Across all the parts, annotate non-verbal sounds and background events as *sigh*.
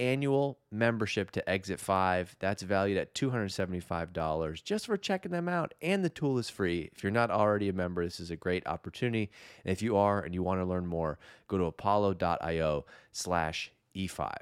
annual membership to Exit 5. That's valued at $275 just for checking them out. And the tool is free. If you're not already a member, this is a great opportunity. And if you are and you want to learn more, go to apollo.io slash E5.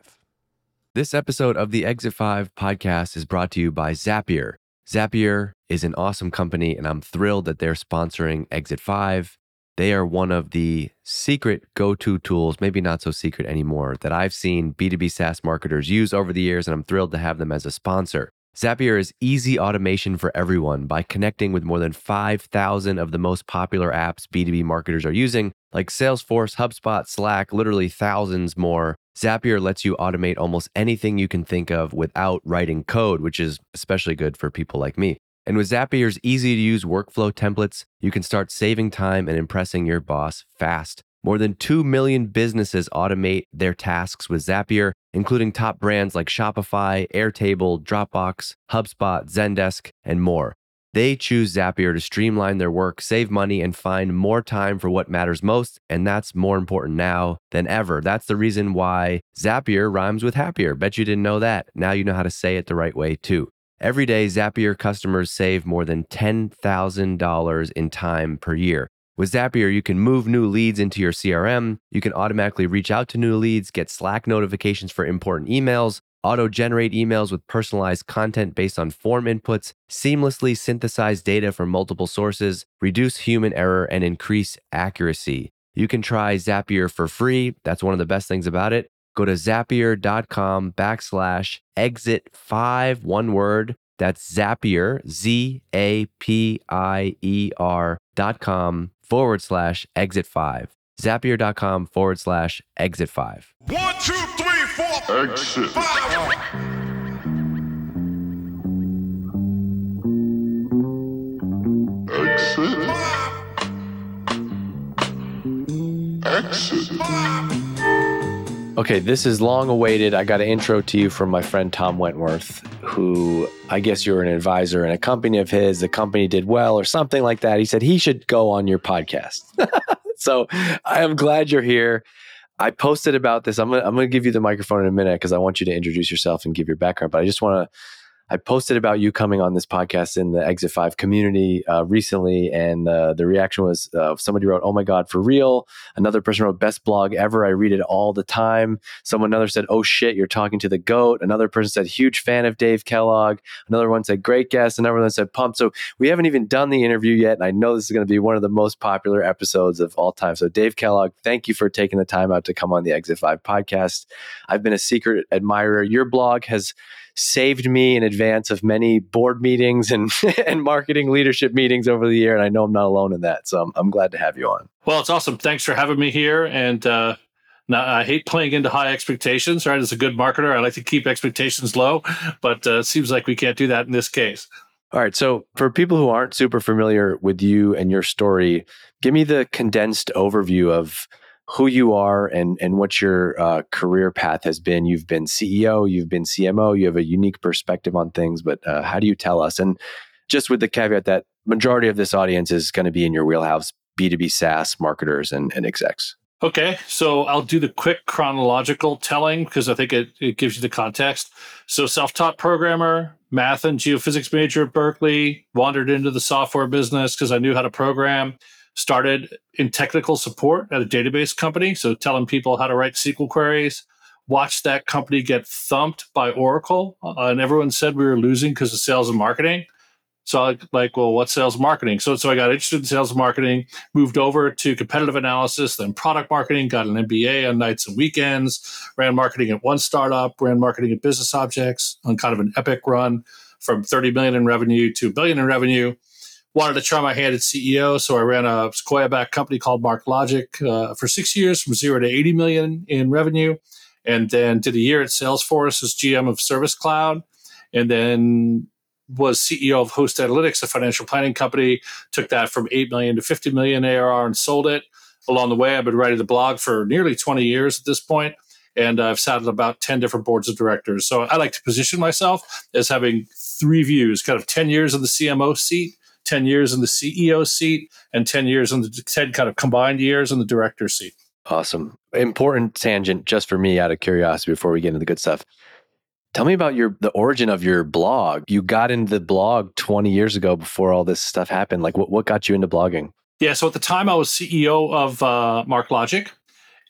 This episode of the Exit 5 podcast is brought to you by Zapier. Zapier is an awesome company, and I'm thrilled that they're sponsoring Exit 5. They are one of the secret go to tools, maybe not so secret anymore, that I've seen B2B SaaS marketers use over the years, and I'm thrilled to have them as a sponsor. Zapier is easy automation for everyone by connecting with more than 5,000 of the most popular apps B2B marketers are using, like Salesforce, HubSpot, Slack, literally thousands more. Zapier lets you automate almost anything you can think of without writing code, which is especially good for people like me. And with Zapier's easy to use workflow templates, you can start saving time and impressing your boss fast. More than 2 million businesses automate their tasks with Zapier, including top brands like Shopify, Airtable, Dropbox, HubSpot, Zendesk, and more. They choose Zapier to streamline their work, save money, and find more time for what matters most. And that's more important now than ever. That's the reason why Zapier rhymes with happier. Bet you didn't know that. Now you know how to say it the right way, too. Every day, Zapier customers save more than $10,000 in time per year. With Zapier, you can move new leads into your CRM. You can automatically reach out to new leads, get Slack notifications for important emails, auto generate emails with personalized content based on form inputs, seamlessly synthesize data from multiple sources, reduce human error, and increase accuracy. You can try Zapier for free. That's one of the best things about it. Go to zapier.com backslash exit five, one word. That's Zapier, Z A P I E R dot com forward slash exit five. Zapier.com forward slash exit five. One, two, three, four. Exit. Five. Exit. Exit. Okay, this is long awaited. I got an intro to you from my friend Tom Wentworth, who I guess you were an advisor in a company of his. The company did well or something like that. He said he should go on your podcast. *laughs* so I am glad you're here. I posted about this. I'm gonna, I'm going to give you the microphone in a minute because I want you to introduce yourself and give your background. But I just want to I posted about you coming on this podcast in the Exit Five community uh, recently, and uh, the reaction was uh, somebody wrote, "Oh my god, for real!" Another person wrote, "Best blog ever. I read it all the time." Someone another said, "Oh shit, you're talking to the goat." Another person said, "Huge fan of Dave Kellogg." Another one said, "Great guest." Another one said, "Pumped." So we haven't even done the interview yet, and I know this is going to be one of the most popular episodes of all time. So Dave Kellogg, thank you for taking the time out to come on the Exit Five podcast. I've been a secret admirer. Your blog has saved me in advance of many board meetings and *laughs* and marketing leadership meetings over the year. And I know I'm not alone in that. So I'm, I'm glad to have you on. Well, it's awesome. Thanks for having me here. And uh, now I hate playing into high expectations. Right, as a good marketer, I like to keep expectations low, but uh, it seems like we can't do that in this case. All right. So for people who aren't super familiar with you and your story, give me the condensed overview of who you are and and what your uh, career path has been. You've been CEO, you've been CMO, you have a unique perspective on things. But uh, how do you tell us? And just with the caveat that majority of this audience is going to be in your wheelhouse, B two B SaaS marketers and, and execs. Okay, so I'll do the quick chronological telling because I think it, it gives you the context. So, self taught programmer, math and geophysics major at Berkeley, wandered into the software business because I knew how to program, started in technical support at a database company. So, telling people how to write SQL queries, watched that company get thumped by Oracle, uh, and everyone said we were losing because of sales and marketing. So I like, well, what sales marketing? So so I got interested in sales and marketing, moved over to competitive analysis, then product marketing, got an MBA on nights and weekends, ran marketing at one startup, ran marketing at Business Objects on kind of an epic run from 30 million in revenue to a billion in revenue. Wanted to try my hand at CEO, so I ran a Sequoia backed company called MarkLogic uh, for six years, from zero to 80 million in revenue, and then did a year at Salesforce as GM of Service Cloud, and then was CEO of Host Analytics, a financial planning company, took that from 8 million to 50 million ARR and sold it. Along the way, I've been writing the blog for nearly 20 years at this point, and I've sat on about 10 different boards of directors. So I like to position myself as having three views kind of 10 years in the CMO seat, 10 years in the CEO seat, and 10 years in the 10 kind of combined years in the director seat. Awesome. Important tangent just for me out of curiosity before we get into the good stuff. Tell me about your the origin of your blog. You got into the blog 20 years ago before all this stuff happened. Like what, what got you into blogging? Yeah, so at the time I was CEO of uh, MarkLogic,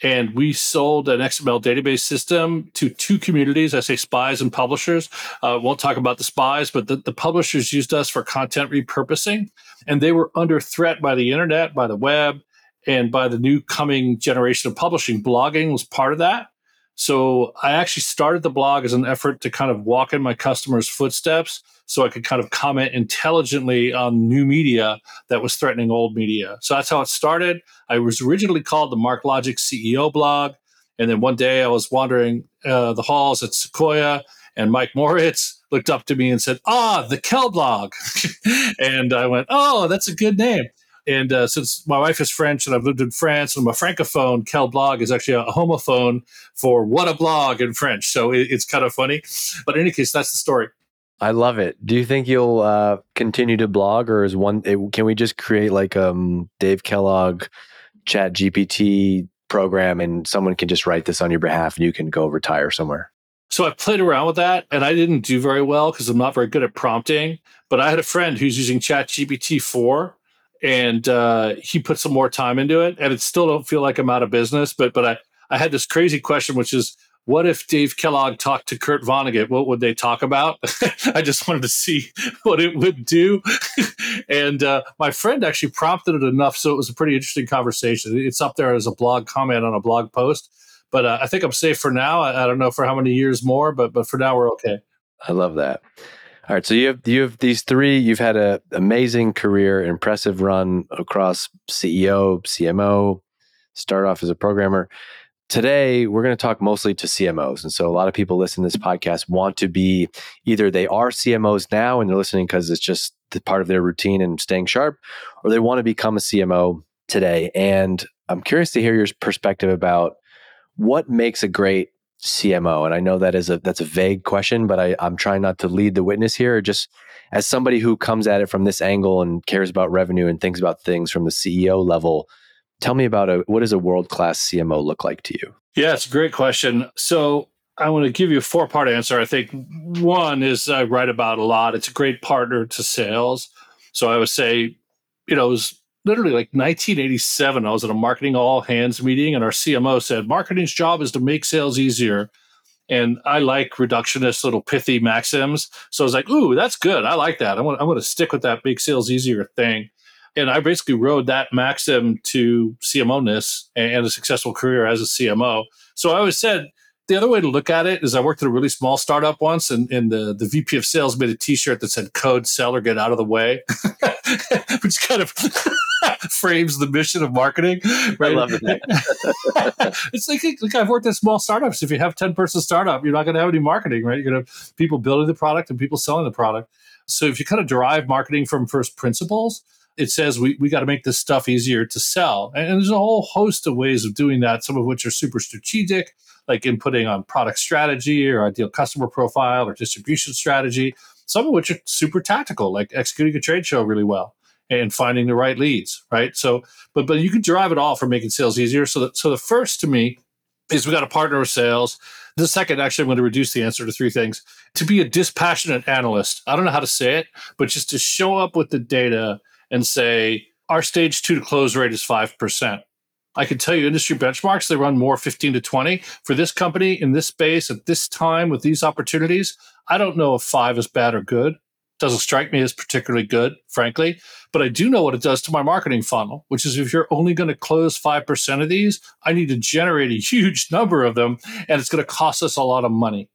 and we sold an XML database system to two communities. I say spies and publishers. Uh, won't talk about the spies, but the, the publishers used us for content repurposing, and they were under threat by the internet, by the web, and by the new coming generation of publishing. Blogging was part of that. So I actually started the blog as an effort to kind of walk in my customers' footsteps so I could kind of comment intelligently on new media that was threatening old media. So that's how it started. I was originally called the MarkLogic CEO blog. And then one day I was wandering uh, the halls at Sequoia and Mike Moritz looked up to me and said, Ah, the Kellblog. *laughs* and I went, Oh, that's a good name. And uh, since my wife is French and I've lived in France, and I'm a francophone, Kellblog is actually a homophone for what a blog in French. So it, it's kind of funny. But in any case, that's the story. I love it. Do you think you'll uh, continue to blog, or is one? It, can we just create like um Dave Kellogg, ChatGPT program, and someone can just write this on your behalf, and you can go retire somewhere? So I played around with that, and I didn't do very well because I'm not very good at prompting. But I had a friend who's using ChatGPT four, and uh, he put some more time into it, and it still don't feel like I'm out of business. But but I I had this crazy question, which is, what if Dave Kellogg talked to Kurt Vonnegut? What would they talk about? *laughs* I just wanted to see *laughs* what it would do, *laughs* and uh, my friend actually prompted it enough, so it was a pretty interesting conversation. It's up there as a blog comment on a blog post. But uh, I think I'm safe for now. I, I don't know for how many years more, but but for now we're okay. I love that. All right, so you have you have these three. You've had an amazing career, impressive run across CEO, CMO. Start off as a programmer. Today, we're going to talk mostly to CMOs, and so a lot of people listen to this podcast want to be either they are CMOs now and they're listening because it's just the part of their routine and staying sharp, or they want to become a CMO today. And I'm curious to hear your perspective about what makes a great CMO? And I know that is a that's a vague question, but I, I'm trying not to lead the witness here. Just as somebody who comes at it from this angle and cares about revenue and thinks about things from the CEO level, tell me about a what does a world class CMO look like to you? Yeah, it's a great question. So I want to give you a four part answer. I think one is I write about a lot. It's a great partner to sales. So I would say, you know, it was literally like 1987, I was at a marketing all hands meeting, and our CMO said, Marketing's job is to make sales easier. And I like reductionist little pithy maxims. So I was like, ooh, that's good. I like that. I want, I want to stick with that make sales easier thing. And I basically rode that maxim to CMO ness and a successful career as a CMO. So I always said, the other way to look at it is I worked at a really small startup once, and, and the, the VP of sales made a T-shirt that said "Code Sell or Get Out of the Way," *laughs* which kind of *laughs* frames the mission of marketing. Right? I love it. *laughs* it's like, like I've worked at small startups. If you have ten person startup, you're not going to have any marketing, right? You're going to have people building the product and people selling the product. So if you kind of derive marketing from first principles, it says we, we got to make this stuff easier to sell. And, and there's a whole host of ways of doing that, some of which are super strategic like inputting on product strategy or ideal customer profile or distribution strategy, some of which are super tactical, like executing a trade show really well. and finding the right leads, right? So, but but you can drive it all for making sales easier. So, that, so the first to me is we got to partner with sales. The second, actually, I'm going to reduce the answer to three things. To be a dispassionate analyst, I don't know how to say it, but just to show up with the data and say our stage two to close rate is five percent. I can tell you industry benchmarks, they run more 15 to 20. For this company in this space at this time with these opportunities, I don't know if five is bad or good doesn't strike me as particularly good, frankly. But I do know what it does to my marketing funnel, which is if you're only going to close 5% of these, I need to generate a huge *laughs* number of them, and it's going to cost us a lot of money.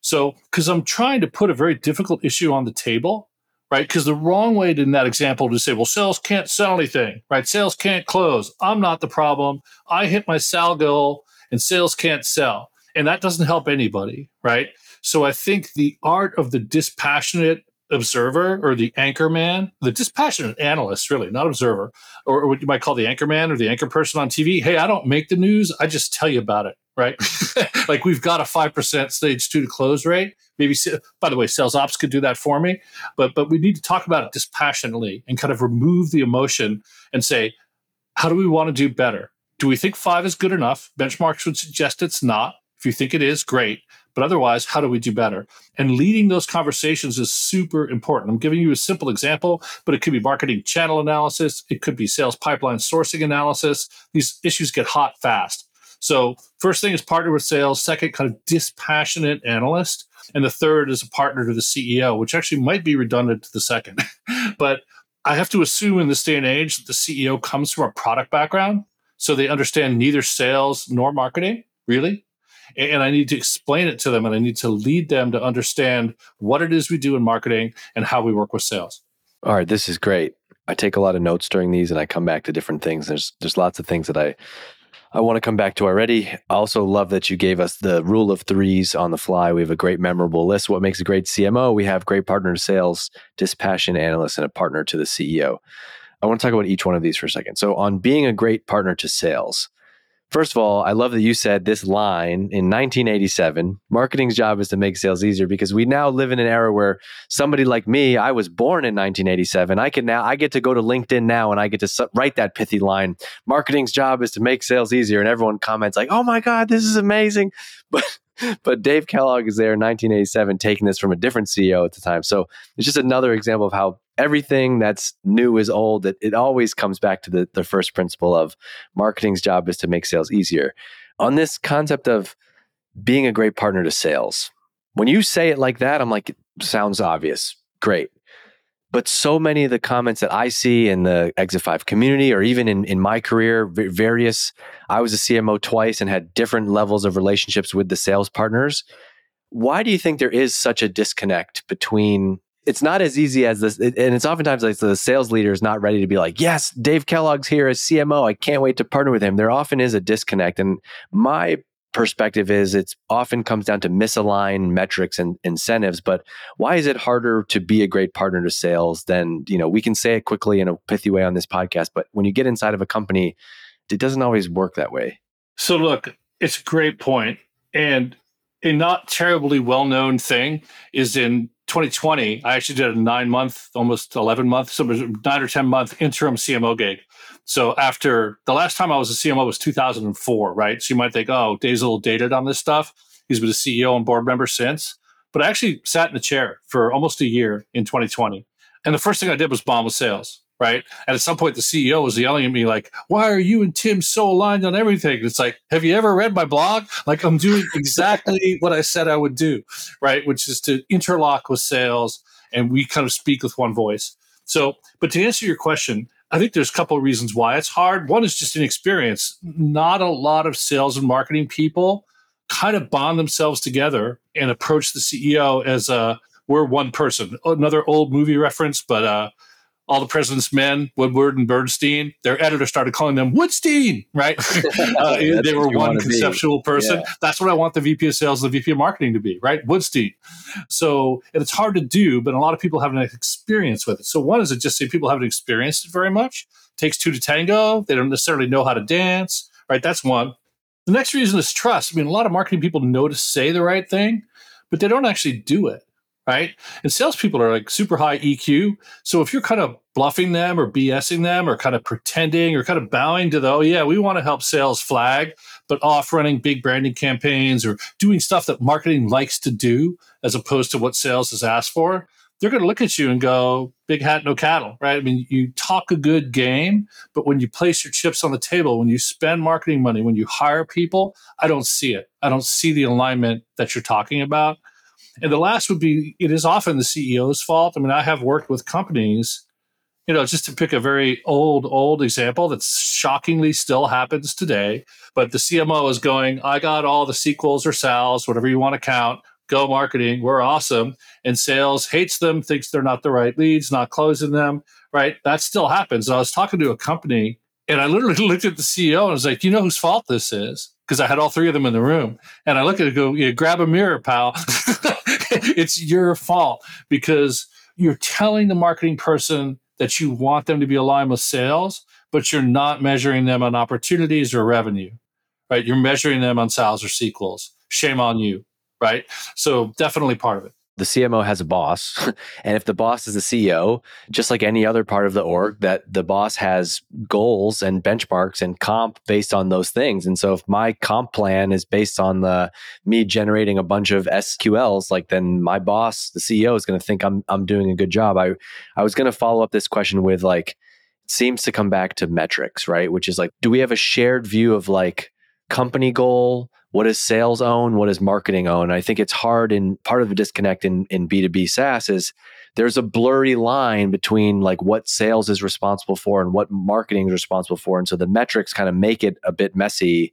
So, because I'm trying to put a very difficult issue on the table, right? Because the wrong way in that example to say, well, sales can't sell anything, right? Sales can't close. I'm not the problem. I hit my sal goal and sales can't sell. And that doesn't help anybody, right? So I think the art of the dispassionate observer or the anchor man, the dispassionate analyst, really, not observer, or, what you might call the anchor man or the anchor person on TV. Hey, I don't make the news. I just tell you about it, right? *laughs* like we've got a 5% stage two to close rate. Maybe, by the way, sales ops could do that for me, but, but we need to talk about it dispassionately and kind of remove the emotion and say, how do we want to do better? Do we think five is good enough? Benchmarks would suggest it's not. If you think it is, great. But otherwise, how do we do better? And leading those conversations is super important. I'm giving you a simple example, but it could be marketing channel analysis, it could be sales pipeline sourcing analysis. These issues get hot fast. So, first thing is partner with sales. Second, kind of dispassionate analyst. And the third is a partner to the CEO, which actually might be redundant to the second. *laughs* but I have to assume in this day and age that the CEO comes from a product background. So they understand neither sales nor marketing, really and I need to explain it to them and I need to lead them to understand what it is we do in marketing and how we work with sales. All right, this is great. I take a lot of notes during these and I come back to different things. There's there's lots of things that I I want to come back to already. I also love that you gave us the rule of threes on the fly. We have a great memorable list. What makes a great CMO? We have great partner to sales, dispassionate analyst, and a partner to the CEO. I want to talk about each one of these for a second. So, on being a great partner to sales, First of all, I love that you said this line in 1987 marketing's job is to make sales easier because we now live in an era where somebody like me, I was born in 1987. I can now, I get to go to LinkedIn now and I get to write that pithy line marketing's job is to make sales easier. And everyone comments, like, oh my God, this is amazing. *laughs* But but Dave Kellogg is there in 1987 taking this from a different CEO at the time. So it's just another example of how everything that's new is old. It, it always comes back to the, the first principle of marketing's job is to make sales easier. On this concept of being a great partner to sales, when you say it like that, I'm like, it sounds obvious. Great. But so many of the comments that I see in the Exit 5 community, or even in, in my career, various, I was a CMO twice and had different levels of relationships with the sales partners. Why do you think there is such a disconnect between it's not as easy as this. and it's oftentimes like the sales leader is not ready to be like, yes, Dave Kellogg's here as CMO. I can't wait to partner with him. There often is a disconnect. And my perspective is it often comes down to misaligned metrics and incentives but why is it harder to be a great partner to sales than you know we can say it quickly in a pithy way on this podcast but when you get inside of a company it doesn't always work that way so look it's a great point and a not terribly well known thing is in 2020 i actually did a nine month almost 11 month so nine or 10 month interim cmo gig so after the last time I was a CMO was 2004, right? So you might think, oh, Dave's a little dated on this stuff. He's been a CEO and board member since. But I actually sat in the chair for almost a year in 2020. And the first thing I did was bomb with sales, right? And at some point, the CEO was yelling at me, like, why are you and Tim so aligned on everything? And it's like, have you ever read my blog? Like, I'm doing *laughs* exactly what I said I would do, right? Which is to interlock with sales and we kind of speak with one voice. So, but to answer your question, I think there's a couple of reasons why it's hard. One is just inexperience. Not a lot of sales and marketing people kind of bond themselves together and approach the CEO as a we're one person. Another old movie reference, but uh, all the President's Men, Woodward and Bernstein, their editor started calling them Woodstein, right? *laughs* *laughs* uh, they were one conceptual person. Yeah. That's what I want the VP of sales and the VP of marketing to be, right? Woodstein. So it's hard to do, but a lot of people have an experience with it. So one is it just say people haven't experienced it very much. It takes two to tango. They don't necessarily know how to dance, right? That's one. The next reason is trust. I mean, a lot of marketing people know to say the right thing, but they don't actually do it right? And salespeople are like super high EQ. So if you're kind of bluffing them or BSing them or kind of pretending or kind of bowing to the, oh, yeah, we want to help sales flag, but off running big branding campaigns or doing stuff that marketing likes to do as opposed to what sales has asked for, they're going to look at you and go, big hat, no cattle, right? I mean, you talk a good game, but when you place your chips on the table, when you spend marketing money, when you hire people, I don't see it. I don't see the alignment that you're talking about. And the last would be it is often the CEO's fault. I mean, I have worked with companies, you know, just to pick a very old, old example that shockingly still happens today. But the CMO is going, I got all the SQLs or sales, whatever you want to count, go marketing, we're awesome. And sales hates them, thinks they're not the right leads, not closing them, right? That still happens. And I was talking to a company and I literally *laughs* looked at the CEO and I was like, you know whose fault this is? Because I had all three of them in the room. And I look at it go, yeah, grab a mirror, pal. *laughs* it's your fault because you're telling the marketing person that you want them to be aligned with sales, but you're not measuring them on opportunities or revenue, right? You're measuring them on sales or SQLs. Shame on you, right? So definitely part of it the CMO has a boss. *laughs* and if the boss is the CEO, just like any other part of the org, that the boss has goals and benchmarks and comp based on those things. And so if my comp plan is based on the me generating a bunch of SQLs, like then my boss, the CEO, is going to think I'm I'm doing a good job. I I was going to follow up this question with like seems to come back to metrics, right? Which is like, do we have a shared view of like company goal? what is sales own what is marketing own? I think it's hard and part of the disconnect in, in b2b saas is there's a blurry line between like what sales is responsible for and what marketing is responsible for. And so the metrics kind of make it a bit messy.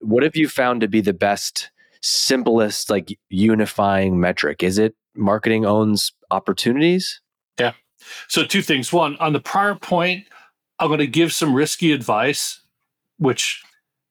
What have you found to be the best simplest like unifying metric? Is it marketing owns opportunities? Yeah. So two things. One on the prior point i'm going to give some risky advice which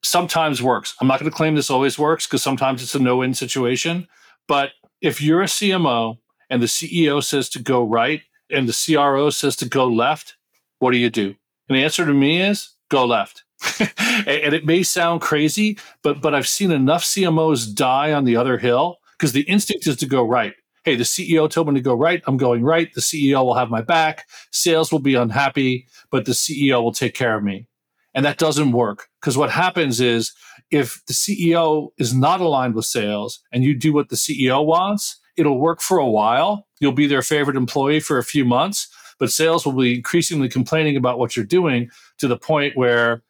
sometimes works. I'm not going to claim this always works because sometimes it's a no win situation. But if you're a CMO and the CEO says to go right and the CRO says to go left, what do you do? And the answer to me is go left. *laughs* and it may sound crazy, but but I've seen enough CMOs die on the other hill because the instinct is to go right. Hey, the CEO told me to go right. I'm going right. The CEO will have my back. Sales will be unhappy, but the CEO will take care of me. And that doesn't work because what happens is if the CEO is not aligned with sales and you do what the CEO wants, it'll work for a while. You'll be their favorite employee for a few months, but sales will be increasingly complaining about what you're doing to the point where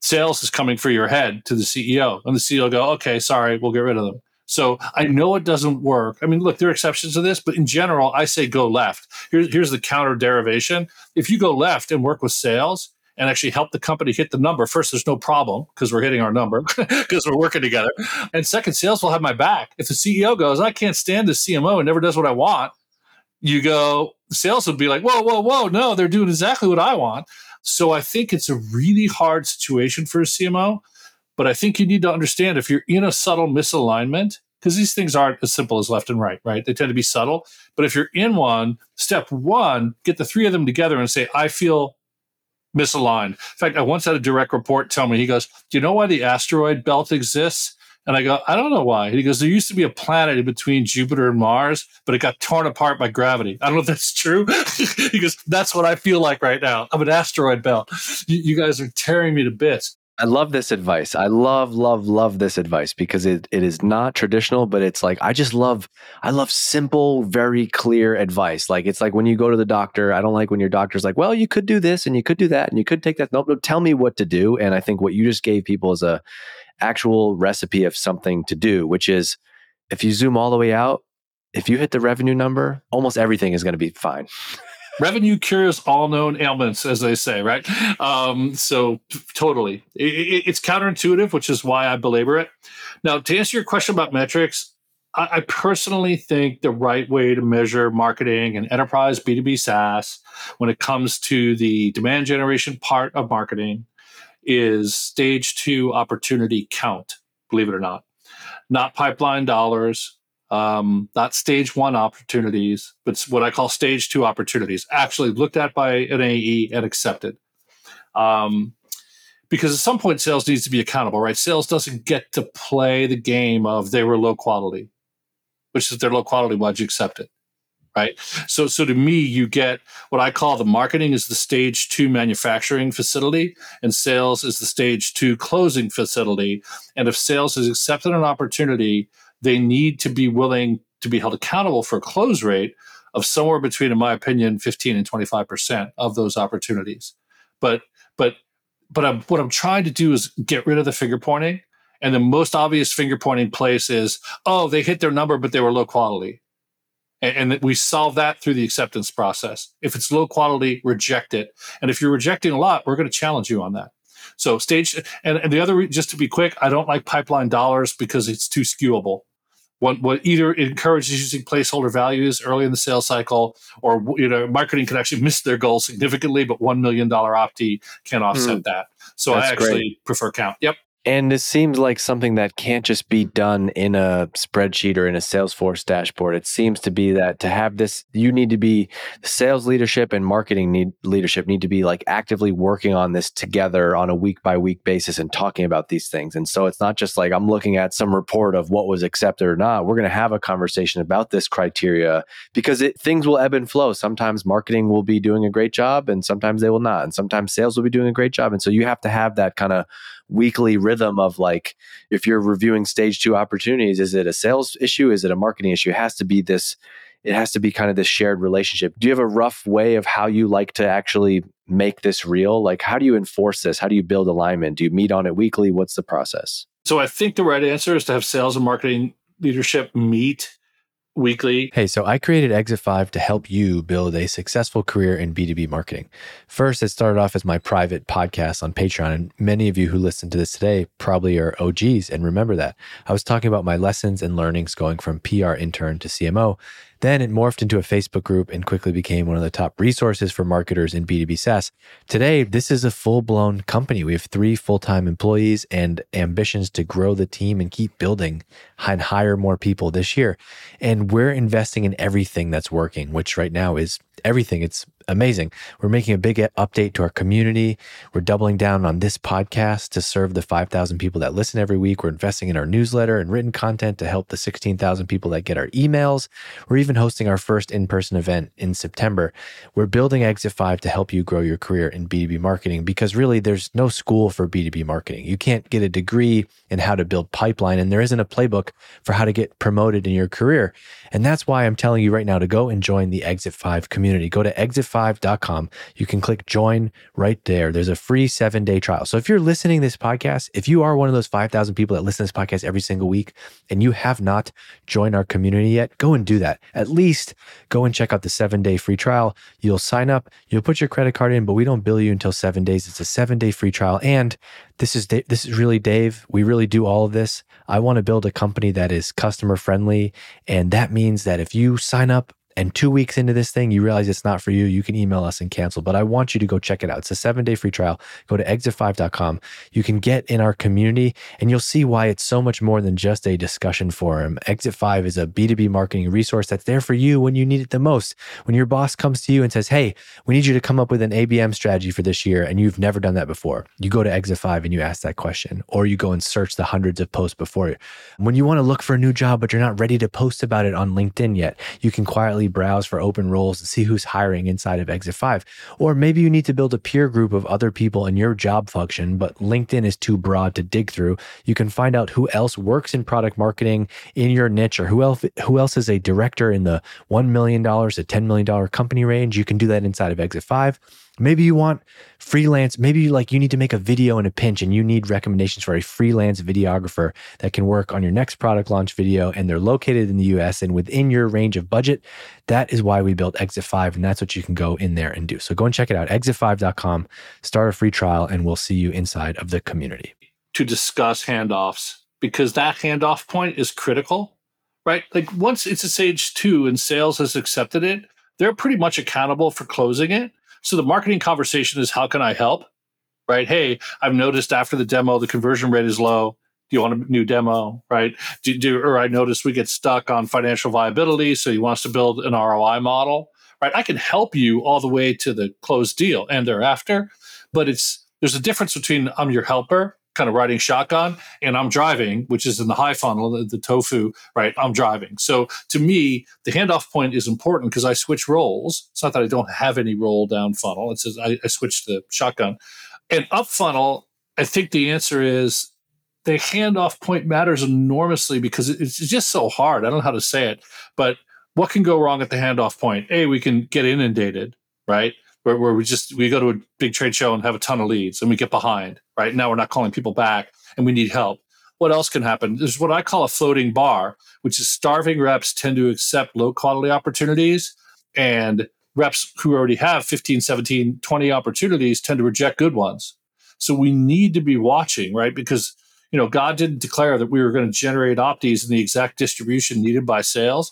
sales is coming for your head to the CEO. And the CEO will go, okay, sorry, we'll get rid of them. So I know it doesn't work. I mean, look, there are exceptions to this, but in general, I say go left. Here's, here's the counter derivation. If you go left and work with sales, and actually help the company hit the number. First, there's no problem because we're hitting our number *laughs* because we're working together. And second, sales will have my back. If the CEO goes, I can't stand the CMO and never does what I want, you go, sales would be like, whoa, whoa, whoa, no, they're doing exactly what I want. So I think it's a really hard situation for a CMO. But I think you need to understand if you're in a subtle misalignment, because these things aren't as simple as left and right, right? They tend to be subtle. But if you're in one, step one, get the three of them together and say, I feel misaligned. In fact, I once had a direct report tell me, he goes, Do you know why the asteroid belt exists? And I go, I don't know why. He goes, There used to be a planet in between Jupiter and Mars, but it got torn apart by gravity. I don't know if that's true. *laughs* he goes, That's what I feel like right now. I'm an asteroid belt. You, you guys are tearing me to bits. I love this advice. I love, love, love this advice because it, it is not traditional, but it's like I just love I love simple, very clear advice. Like it's like when you go to the doctor, I don't like when your doctor's like, well, you could do this and you could do that and you could take that. Nope, nope, tell me what to do. And I think what you just gave people is a actual recipe of something to do, which is if you zoom all the way out, if you hit the revenue number, almost everything is going to be fine. *laughs* revenue cures all known ailments, as they say, right? Um, so totally, it, it's counterintuitive, which is why I belabor it. Now, to answer your question about metrics, I, I personally think the right way to measure marketing and enterprise B2B SaaS when it comes to the demand generation part of marketing is stage two opportunity count, believe it or not. Not pipeline dollars, um, not stage one opportunities, but what I call stage two opportunities, actually looked at by an AE and accepted. Um, because at some point, sales needs to be accountable, right? Sales doesn't get to play the game of they were low quality, which is their low quality. Why'd you accept it? right? So, so to me, you get what I call the marketing is the stage two manufacturing facility, and sales is the stage two closing facility. And if sales has accepted an opportunity, they need to be willing to be held accountable for a close rate of somewhere between, in my opinion, 15 and 25 percent of those opportunities. But, but, but I'm, what I'm trying to do is get rid of the finger pointing. And the most obvious finger pointing place is, oh, they hit their number, but they were low quality and, and we solve that through the acceptance process. If it's low quality, reject it. And if you're rejecting a lot, we're going to challenge you on that. So stage and, and the other just to be quick, I don't like pipeline dollars because it's too skewable. What, what either encourages using placeholder values early in the sales cycle, or you know, marketing can actually miss their goal significantly, but one million dollar opti can offset mm, that. So I actually great. prefer count. Yep. And this seems like something that can't just be done in a spreadsheet or in a Salesforce dashboard. It seems to be that to have this, you need to be sales leadership and marketing need, leadership need to be like actively working on this together on a week by week basis and talking about these things. And so it's not just like I'm looking at some report of what was accepted or not. We're going to have a conversation about this criteria because it, things will ebb and flow. Sometimes marketing will be doing a great job and sometimes they will not. And sometimes sales will be doing a great job. And so you have to have that kind of weekly rhythm of like if you're reviewing stage two opportunities is it a sales issue? Is it a marketing issue? It has to be this it has to be kind of this shared relationship. Do you have a rough way of how you like to actually make this real? Like how do you enforce this? How do you build alignment? Do you meet on it weekly? What's the process? So i think the right answer is to have sales and marketing leadership meet weekly. Hey, so I created Exit 5 to help you build a successful career in B2B marketing. First, it started off as my private podcast on Patreon, and many of you who listen to this today probably are OGs and remember that. I was talking about my lessons and learnings going from PR intern to CMO. Then it morphed into a Facebook group and quickly became one of the top resources for marketers in B2B SaaS. Today, this is a full blown company. We have three full time employees and ambitions to grow the team and keep building and hire more people this year. And we're investing in everything that's working, which right now is everything. It's amazing. We're making a big uh, update to our community. We're doubling down on this podcast to serve the 5,000 people that listen every week. We're investing in our newsletter and written content to help the 16,000 people that get our emails. We're even hosting our first in person event in September. We're building Exit 5 to help you grow your career in B2B marketing because really there's no school for B2B marketing. You can't get a degree in how to build pipeline, and there isn't a playbook for how to get promoted in your career. And that's why I'm telling you right now to go and join the Exit 5 community. Go to exit 5.com. You can click join right there. There's a free seven day trial. So if you're listening this podcast, if you are one of those 5,000 people that listen to this podcast every single week and you have not joined our community yet, go and do that. At least go and check out the seven day free trial. You'll sign up, you'll put your credit card in, but we don't bill you until seven days. It's a seven day free trial. And this is this is really Dave. We really do all of this. I want to build a company that is customer friendly, and that means that if you sign up and two weeks into this thing, you realize it's not for you, you can email us and cancel. But I want you to go check it out. It's a seven day free trial. Go to exit5.com. You can get in our community and you'll see why it's so much more than just a discussion forum. Exit 5 is a B2B marketing resource that's there for you when you need it the most. When your boss comes to you and says, Hey, we need you to come up with an ABM strategy for this year, and you've never done that before, you go to Exit 5 and you ask that question, or you go and search the hundreds of posts before you. When you want to look for a new job, but you're not ready to post about it on LinkedIn yet, you can quietly browse for open roles and see who's hiring inside of Exit 5. Or maybe you need to build a peer group of other people in your job function, but LinkedIn is too broad to dig through. You can find out who else works in product marketing in your niche or who else who else is a director in the $1 million to $10 million company range. You can do that inside of Exit 5. Maybe you want freelance, maybe you like you need to make a video in a pinch and you need recommendations for a freelance videographer that can work on your next product launch video and they're located in the US and within your range of budget. That is why we built Exit 5 and that's what you can go in there and do. So go and check it out exit5.com, start a free trial and we'll see you inside of the community. To discuss handoffs because that handoff point is critical, right? Like once it's a stage 2 and sales has accepted it, they're pretty much accountable for closing it so the marketing conversation is how can I help? Right? Hey, I've noticed after the demo the conversion rate is low. Do you want a new demo? Right? Do, do or I noticed we get stuck on financial viability, so he wants to build an ROI model. Right? I can help you all the way to the closed deal and thereafter, but it's there's a difference between I'm your helper kind of riding shotgun and I'm driving, which is in the high funnel, the, the tofu, right? I'm driving. So to me, the handoff point is important because I switch roles. It's not that I don't have any roll down funnel. It says I, I switch the shotgun. And up funnel, I think the answer is the handoff point matters enormously because it's just so hard. I don't know how to say it, but what can go wrong at the handoff point? A, we can get inundated, right? Where, where we just we go to a big trade show and have a ton of leads and we get behind, right? Now we're not calling people back and we need help. What else can happen? There's what I call a floating bar, which is starving reps tend to accept low quality opportunities and reps who already have 15, 17, 20 opportunities tend to reject good ones. So we need to be watching, right? Because you know, God didn't declare that we were going to generate opties in the exact distribution needed by sales,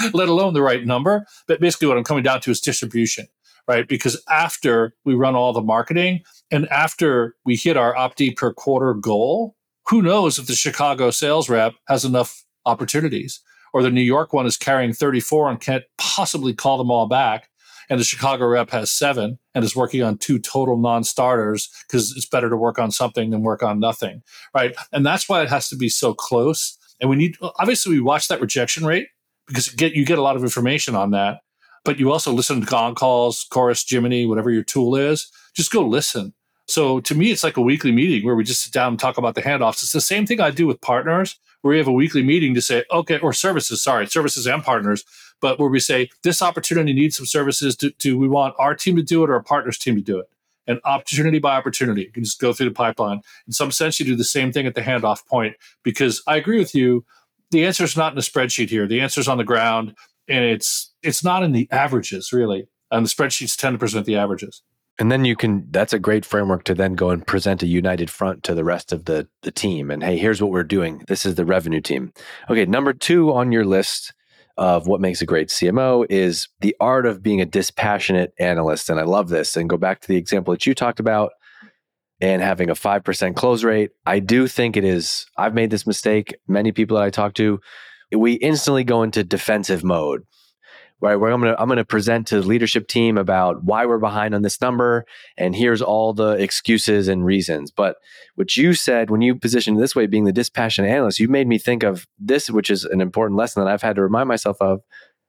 *laughs* let alone the right number. But basically, what I'm coming down to is distribution, right? Because after we run all the marketing and after we hit our opti per quarter goal, who knows if the Chicago sales rep has enough opportunities or the New York one is carrying 34 and can't possibly call them all back and the Chicago rep has seven and is working on two total non-starters because it's better to work on something than work on nothing, right? And that's why it has to be so close. And we need obviously we watch that rejection rate because get you get a lot of information on that, but you also listen to Gong calls, Chorus, Jiminny, whatever your tool is. Just go listen. So to me, it's like a weekly meeting where we just sit down and talk about the handoffs. It's the same thing I do with partners, where we have a weekly meeting to say, okay, or services, sorry, services and partners but where we say this opportunity needs some services. Do, do we want our team to do it or our partner's team to do it? And opportunity by opportunity, you can just go through the pipeline. In some sense, you do the same thing at the handoff point because I agree with you. The answer is not in the spreadsheet here. The answer is on the ground, and it's it's not in the averages really. And the spreadsheets tend to present the averages. And then you can that's a great framework to then go and present a united front to the rest of the the team. And hey, here's what we're doing. This is the revenue team. Okay, number 2 on your list of what makes a great CMO is the art of being a dispassionate analyst. And I love this. And go back to the example that you talked about and having a 5% close rate. I do think it is, I've made this mistake. Many people that I talk to, we instantly go into defensive mode right where i'm going to i'm going to present to the leadership team about why we're behind on this number and here's all the excuses and reasons. But what you said when you positioned this way being the dispassionate analyst you made me think of this which is an important lesson that i've had to remind myself of.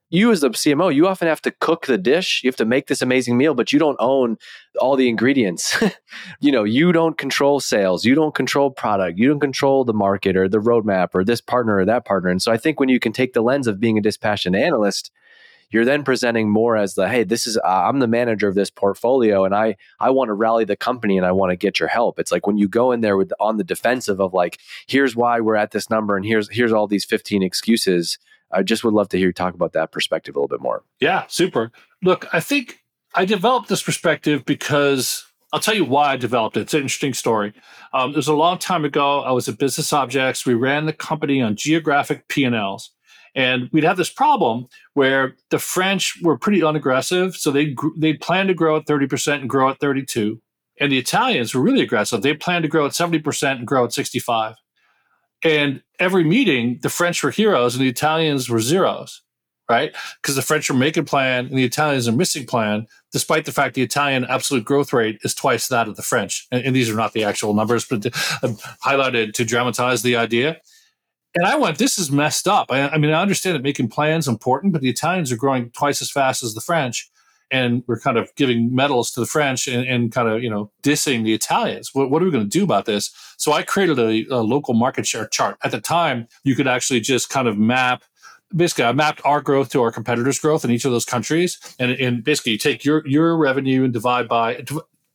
You as the cmo you often have to cook the dish. You have to make this amazing meal but you don't own all the ingredients. *laughs* You know you don't control sales. You don't control product. You don't control the market or the roadmap or this partner or that partner. And so i think when you can take the lens of being a dispassionate analyst you're then presenting more as the hey this is uh, i'm the manager of this portfolio and i i want to rally the company and i want to get your help it's like when you go in there with on the defensive of like here's why we're at this number and here's here's all these 15 excuses i just would love to hear you talk about that perspective a little bit more yeah super look i think i developed this perspective because I'll tell you why I developed it. It's an interesting story. Um, it was a long time ago. I was at Business Objects. We ran the company on geographic P&Ls. And we'd have this problem where the French were pretty unaggressive. So they they planned to grow at 30% and grow at 32. And the Italians were really aggressive. They planned to grow at 70% and grow at 65. And every meeting, the French were heroes and the Italians were zeros, right? Because the French are making plan and the Italians are missing plan, despite the fact the Italian absolute growth rate is twice that of the French. And, and these are not the actual numbers, but uh, highlighted to dramatize the idea. And I went, this is messed up. I, I, mean, I understand that making plans important, but the Italians are growing twice as fast as the French. And we're kind of giving medals to the French and, and kind of, you know, dissing the Italians. What, what are we going to do about this? So I created a, a local market share chart. At the time, you could actually just kind of map basically I mapped our growth to our competitors' growth in each of those countries, and, and basically you take your your revenue and divide by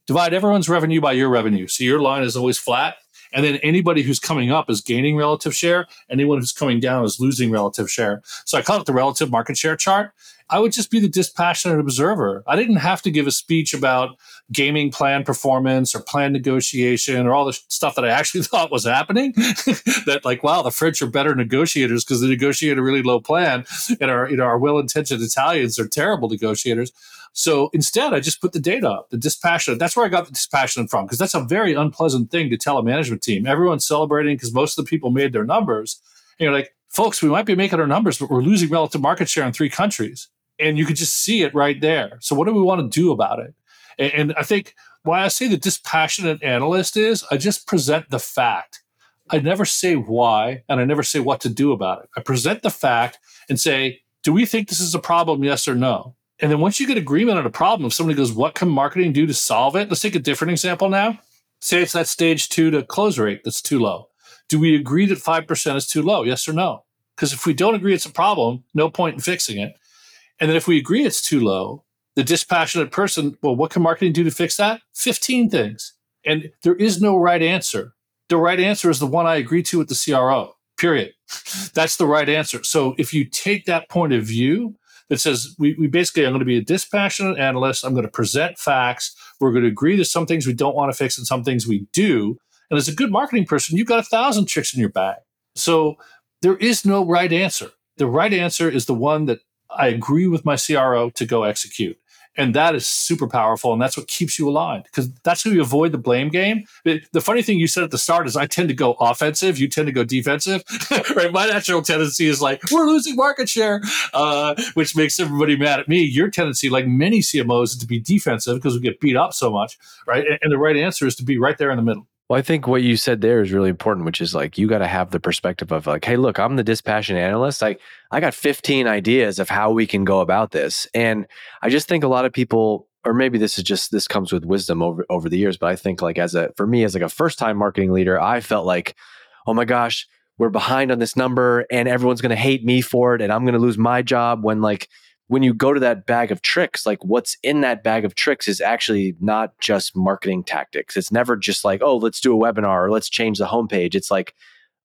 divide everyone's revenue by your revenue. So your line is always flat, and then anybody who's coming up is gaining relative share. Anyone who's coming down is losing relative share. So I call it the relative market share chart. I would just be the dispassionate observer. I didn't have to give a speech about gaming plan performance or plan negotiation or all the stuff that I actually *laughs* thought was happening. *laughs* that like, wow, the French are better negotiators because they negotiate a really low plan, and our you know our well-intentioned Italians are terrible negotiators. So instead, I just put the data up, the dispassionate. That's where I got the dispassionate from, because that's a very unpleasant thing to tell a management team. Everyone's celebrating because most of the people made their numbers. And you're like, folks, we might be making our numbers, but we're losing relative market share in three countries. And you could just see it right there. So what do we want to do about it? And, and I think why I say the dispassionate analyst is I just present the fact. I never say why and I never say what to do about it. I present the fact and say, do we think this is a problem? Yes or no? And then once you get agreement on a problem, if somebody goes, what can marketing do to solve it? Let's take a different example now. Say it's that stage two to close rate that's too low. Do we agree that 5% is too low? Yes or no? Because if we don't agree it's a problem, no point in fixing it. And then if we agree it's too low, the dispassionate person, well, what can marketing do to fix that? 15 things. And there is no right answer. The right answer is the one I agree to with the CRO, period. *laughs* That's the right answer. So if you take that point of view that says, we, we basically, I'm going to be a dispassionate analyst, I'm going to present facts, we're going to agree to some things we don't want to fix and some things we do. And as a good marketing person, you've got a thousand tricks in your bag. So there is no right answer. The right answer is the one that I agree with my CRO to go execute. And that is super powerful. And that's what keeps you aligned because that's how you avoid the blame game. The funny thing you said at the start is I tend to go offensive. You tend to go defensive, *laughs* right? My natural tendency is like, we're losing market share, uh, which makes everybody mad at me. Your tendency, like many CMOs, is to be defensive because we get beat up so much, right? And the right answer is to be right there in the middle. Well, I think what you said there is really important, which is like you got to have the perspective of like, hey, look, I'm the dispassionate analyst. Like, I got 15 ideas of how we can go about this, and I just think a lot of people, or maybe this is just this comes with wisdom over over the years, but I think like as a for me as like a first time marketing leader, I felt like, oh my gosh, we're behind on this number, and everyone's going to hate me for it, and I'm going to lose my job when like when you go to that bag of tricks, like what's in that bag of tricks is actually not just marketing tactics. It's never just like, oh, let's do a webinar or let's change the homepage. It's like,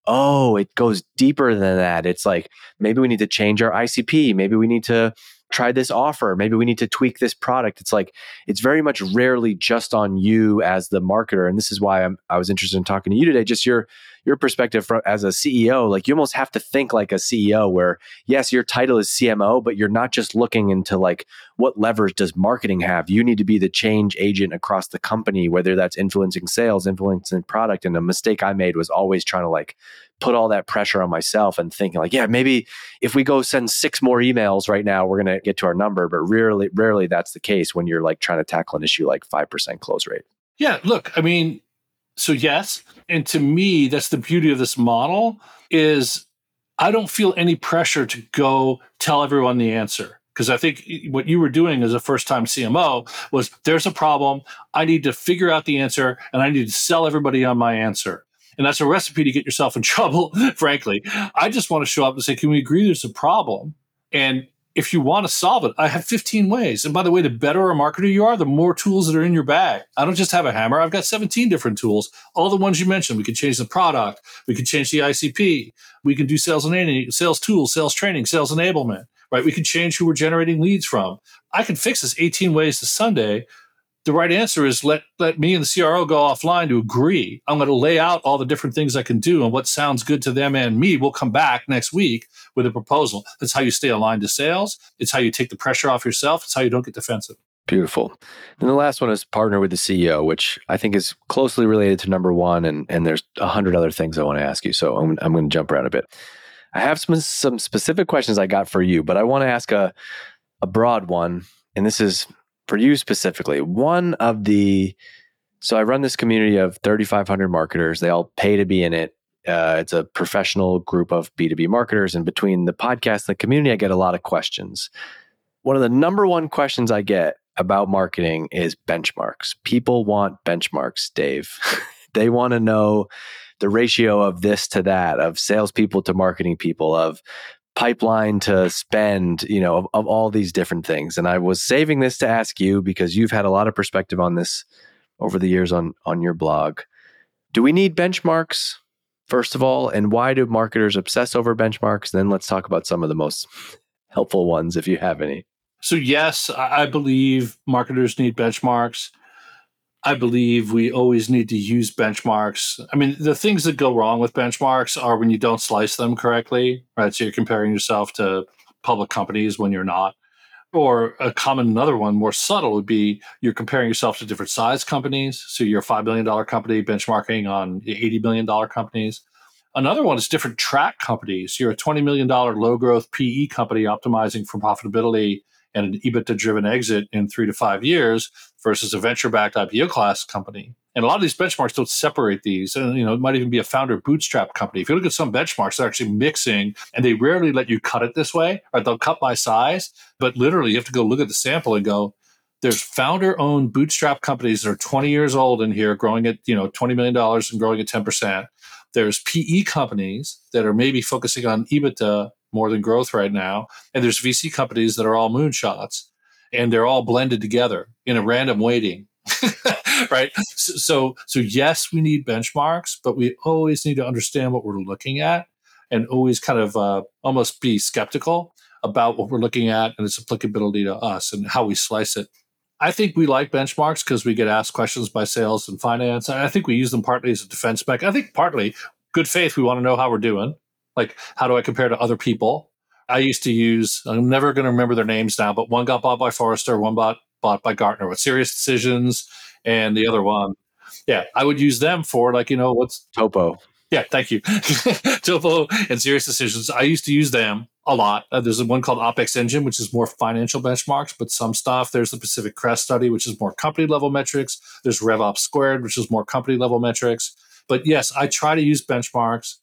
oh, it goes deeper than that. It's like maybe we need to change our ICP. Maybe we need to try this offer. Maybe we need to tweak this product. It's like it's very much rarely just on you as the marketer. And this is why I'm, I was interested in talking to you today. Just your your perspective from, as a CEO, like you almost have to think like a CEO where yes, your title is CMO, but you're not just looking into like what levers does marketing have? You need to be the change agent across the company, whether that's influencing sales, influencing product. And a mistake I made was always trying to like put all that pressure on myself and thinking like, yeah, maybe if we go send six more emails right now, we're to get to our number. But rarely, rarely that's the case when you're like trying to tackle an issue like 5% close rate. Yeah. Look, I mean, so yes, and to me, that's the beauty of this model is I don't feel any pressure to go tell everyone the answer. Because I think what you were doing as a first time CMO was there's a problem. I need to figure out the answer and I need to sell everybody on my answer. And that's a recipe to get yourself in *laughs* trouble, frankly. I just want to show up and say, can we agree there's a problem? And if you want to solve it, I have 15 ways. And by the way, the better a marketer you are, the more tools that are in your bag. I don't just have a hammer. I've got 17 different tools. All the ones you mentioned. We can change the product. We can change the ICP. We can do sales and sales tools, sales training, sales enablement, right? We can change who we're generating leads from. I can fix this 18 ways to Sunday the right answer is let let me and the CRO go offline to agree. I'm going to lay out all the different things I can do and what sounds good to them and me. We'll come back next week with a proposal. That's how you stay aligned to sales. It's how you take the pressure off yourself. It's how you don't get defensive. Beautiful. And the last one is partner with the CEO, which I think is closely related to number one. And, and there's a hundred other things I want to ask you. So I'm, I'm going to jump around a bit. I have some, some specific questions I got for you, but I want to ask a, a broad one. And this is for you specifically, one of the so I run this community of 3,500 marketers. They all pay to be in it. Uh, it's a professional group of B2B marketers. And between the podcast and the community, I get a lot of questions. One of the number one questions I get about marketing is benchmarks. People want benchmarks, Dave. *laughs* they want to know the ratio of this to that, of salespeople to marketing people, of pipeline to spend, you know, of, of, all these different things. And I was saving this to ask you because you've had a lot of perspective on this over the years on on your blog. Do we need benchmarks first of all, and why do marketers obsess over benchmarks? Then let's talk about some of the most helpful ones if you have any. So yes, I believe marketers need benchmarks. I believe we always need to use benchmarks. I mean, the things that go wrong with benchmarks are when you don't slice them correctly, right? So you're comparing yourself to public companies when you're not. Or a common another one, more subtle, would be you're comparing yourself to different size companies. So you're a $5 billion company benchmarking on $80 billion companies. Another one is different track companies. You're a $20 million low growth PE company optimizing for profitability and an EBITDA driven exit in three to five years versus a venture backed IPO class company. And a lot of these benchmarks don't separate these. And, you know, it might even be a founder bootstrap company. If you look at some benchmarks, they're actually mixing and they rarely let you cut it this way or they'll cut by size. But literally, you have to go look at the sample and go, there's founder owned bootstrap companies that are 20 years old in here growing at, you know, $20 million and growing at 10%. There's PE companies that are maybe focusing on EBITDA more than growth right now. And there's VC companies that are all moonshots and they're all blended together in a random weighting. *laughs* *laughs* right. So, so, yes, we need benchmarks, but we always need to understand what we're looking at and always kind of uh, almost be skeptical about what we're looking at and its applicability to us and how we slice it. I think we like benchmarks because we get asked questions by sales and finance. I think we use them partly as a defense spec. I think partly good faith, we want to know how we're doing. Like, how do I compare to other people? I used to use, I'm never going to remember their names now, but one got bought by Forrester, one bought, bought by Gartner with SiriusDecisions, and the other one. Yeah, I would use them for like, you know, what's Topo. Yeah, thank you. *laughs* Topo and SiriusDecisions. I used to use them a lot. Uh, there's one called OPEX Engine, which is more financial benchmarks, but some stuff. There's the Pacific Crest study, which is more company level metrics. There's RevOps Squared, which is more company level metrics. But yes, I try to use benchmarks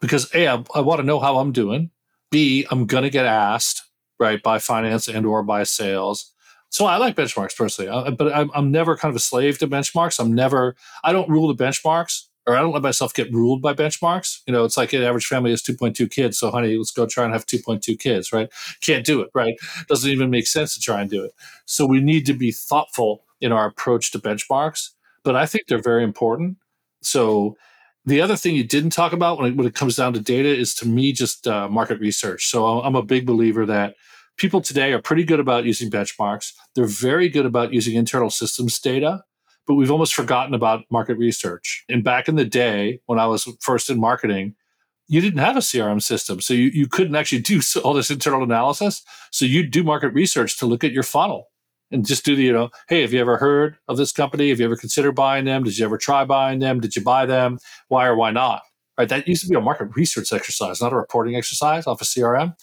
because A, I, I want to know how I'm doing. B, I'm going to get asked, right, by finance and or by sales. So I like benchmarks personally, uh, but I'm, I'm never kind of a slave to benchmarks. I'm never, I don't rule the benchmarks or I don't let myself get ruled by benchmarks. You know, it's like an average family has 2.2 kids. So, honey, let's go try and have 2.2 kids, right? Can't do it, right? Doesn't even make sense to try and do it. So, we need to be thoughtful in our approach to benchmarks, but I think they're very important. So, the other thing you didn't talk about when it, when it comes down to data is to me just uh, market research. So I'm a big believer that people today are pretty good about using benchmarks. They're very good about using internal systems data, but we've almost forgotten about market research. And back in the day when I was first in marketing, you didn't have a CRM system. So you, you couldn't actually *laughs* do all this internal analysis. So you'd do market research to look at your funnel and just do the, you know, hey, have you ever heard of this company? Have you ever considered buying them? Did you ever try buying them? Did you buy them? Why or why not? Right. That used to be a market research exercise, not a reporting exercise off a of CRM.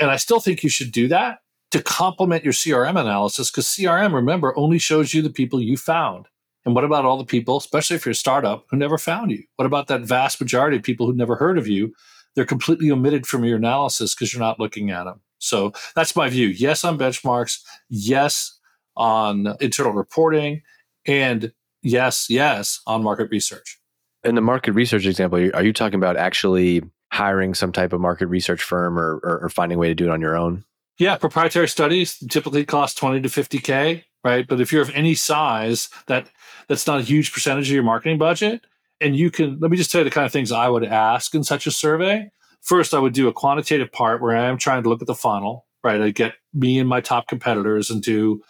And I still think you should do that to complement your CRM analysis because CRM, remember, only shows you the people you found. And what about all the people, especially if you're a startup, who never found you? What about that vast majority of people who never heard of you? They're completely omitted from your analysis because you're not looking at them. So that's my view. Yes, on benchmarks. Yes, on internal reporting, and yes, yes, on market research. In the market research example, are you talking about actually hiring some type of market research firm or, or, or finding a way to do it on your own? Yeah, proprietary studies typically cost 20 to 50K, right? But if you're of any size, that that's not a huge percentage of your marketing budget. And you can, let me just tell you the kind of things I would ask in such a survey. First, I would do a quantitative part where I am trying to look at the funnel, right? I get me and my top competitors and do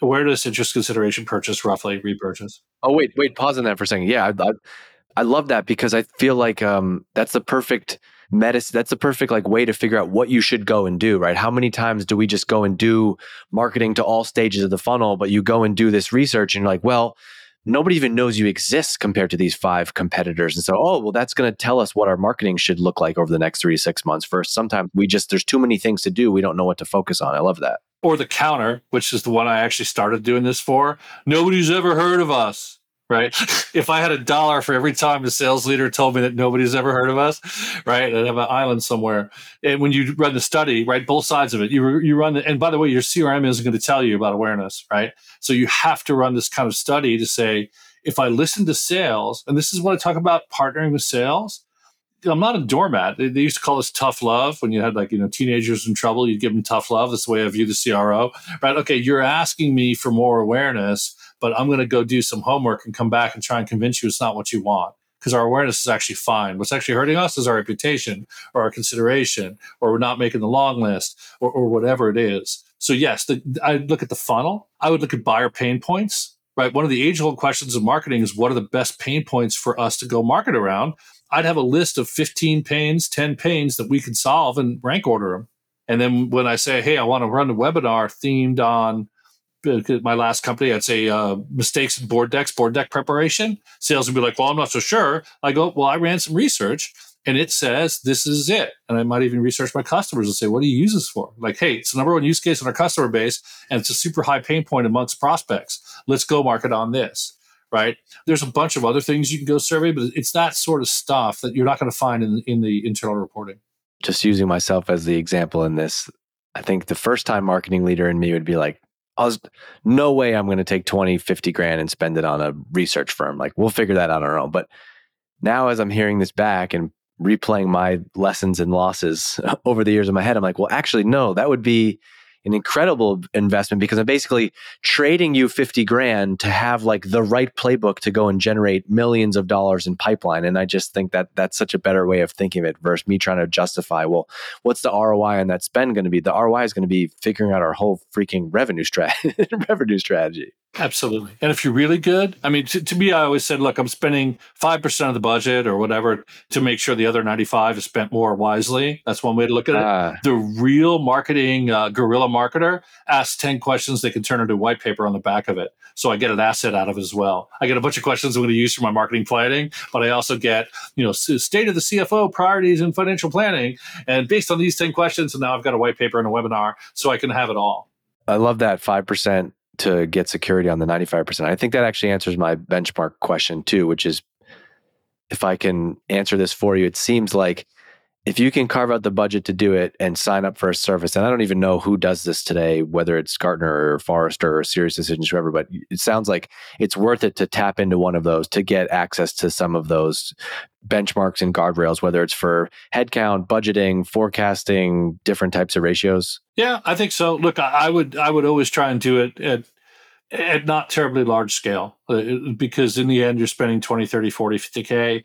does interest consideration purchase roughly repurchase? Oh wait, wait, pause on that for a second. Yeah, I, I, I love that because I feel like um, that's the perfect medicine. That's the perfect like way to figure out what you should go and do. Right? How many times do we just go and do marketing to all stages of the funnel, but you go and do this research and you're like, well, nobody even knows you exist compared to these five competitors. And so, oh, well, that's going to tell us what our marketing should look like over the next three to six months. First, sometimes we just, there's too many things to do. We don't know what to focus on. I love that or the counter, which is the one I actually started doing this for. Nobody's ever heard of us, right? *laughs* if I had a dollar for every time the sales leader told me that nobody's ever heard of us, right? I'd have an island somewhere. And when you run the study, right, both sides of it, you you run the, and by the way, your CRM isn't going to tell you about awareness, right? So you have to run this kind of study to say, if I listen to sales, and this is what I talk about partnering with sales, I'm not a doormat. They, they, used to call this tough love when you had like, you know, teenagers in trouble, you'd give them tough love. That's the way I view the CRO, right? Okay, you're asking me for more awareness, but I'm going to go do some homework and come back and try and convince you it's not what you want because our awareness is actually fine. What's actually hurting us is our reputation or our consideration or we're not making the long list or, or whatever it is. So yes, I look at the funnel. I would look at buyer pain points right? One of the age old questions of marketing is what are the best pain points for us to go market around? I'd have a list of 15 pains, 10 pains that we could solve and rank order them. And then when I say, hey, I want to run a webinar themed on my last company, I'd say uh, mistakes in board decks, board deck preparation. Sales would be like, well, I'm not so sure. I go, well, I ran some research and it says this is it. And I might even research my customers and say, what do you use this for? Like, hey, it's the number one use case in our customer base, and it's a super high pain point amongst prospects. Let's go market on this. Right. There's a bunch of other things you can go survey, but it's that sort of stuff that you're not going to find in, in the internal reporting. Just using myself as the example in this, I think the first time marketing leader in me would be like, I was no way I'm going to take 20, 50 grand and spend it on a research firm. Like we'll figure that out on our own. But now as I'm hearing this back and replaying my lessons and losses *laughs* over the years in my head, I'm like, well, actually, no, that would be an incredible investment because I'm basically trading you 50 grand to have like the right playbook to go and generate millions of dollars in pipeline. And I just think that that's such a better way of thinking of it versus me trying to justify, well, what's the ROI on that spend going to be? The ROI is going to be figuring out our whole freaking revenue strategy, *laughs* revenue strategy. Absolutely. And if you're really good, I mean, to, to, me, I always said, look, I'm spending 5% of the budget or whatever to make sure the other 95 is spent more wisely. That's one way to look at it. Uh, the real marketing uh, guerrilla marketer asks 10 questions they can turn into white paper on the back of it. So I get an asset out of it as well. I get a bunch of questions I'm going to use for my marketing planning, but I also get, you know, state of the CFO priorities in financial planning. And based on these 10 questions, and now I've got a white paper and a webinar so I can have it all. I love that 5% to get security on the 95%. I think that actually answers my benchmark question too, which is if I can answer this for you, it seems like if you can carve out the budget to do it and sign up for a service, and I don't even know who does this today, whether it's Gartner or Forrester or SiriusDecisions, whoever, but it sounds like it's worth it to tap into one of those to get access to some of those benchmarks and guardrails, whether it's for headcount, budgeting, forecasting, different types of ratios. Yeah, I think so. Look, I would I would always try and do it at at not terribly large scale uh, because in the end you're spending 20 30 40 50k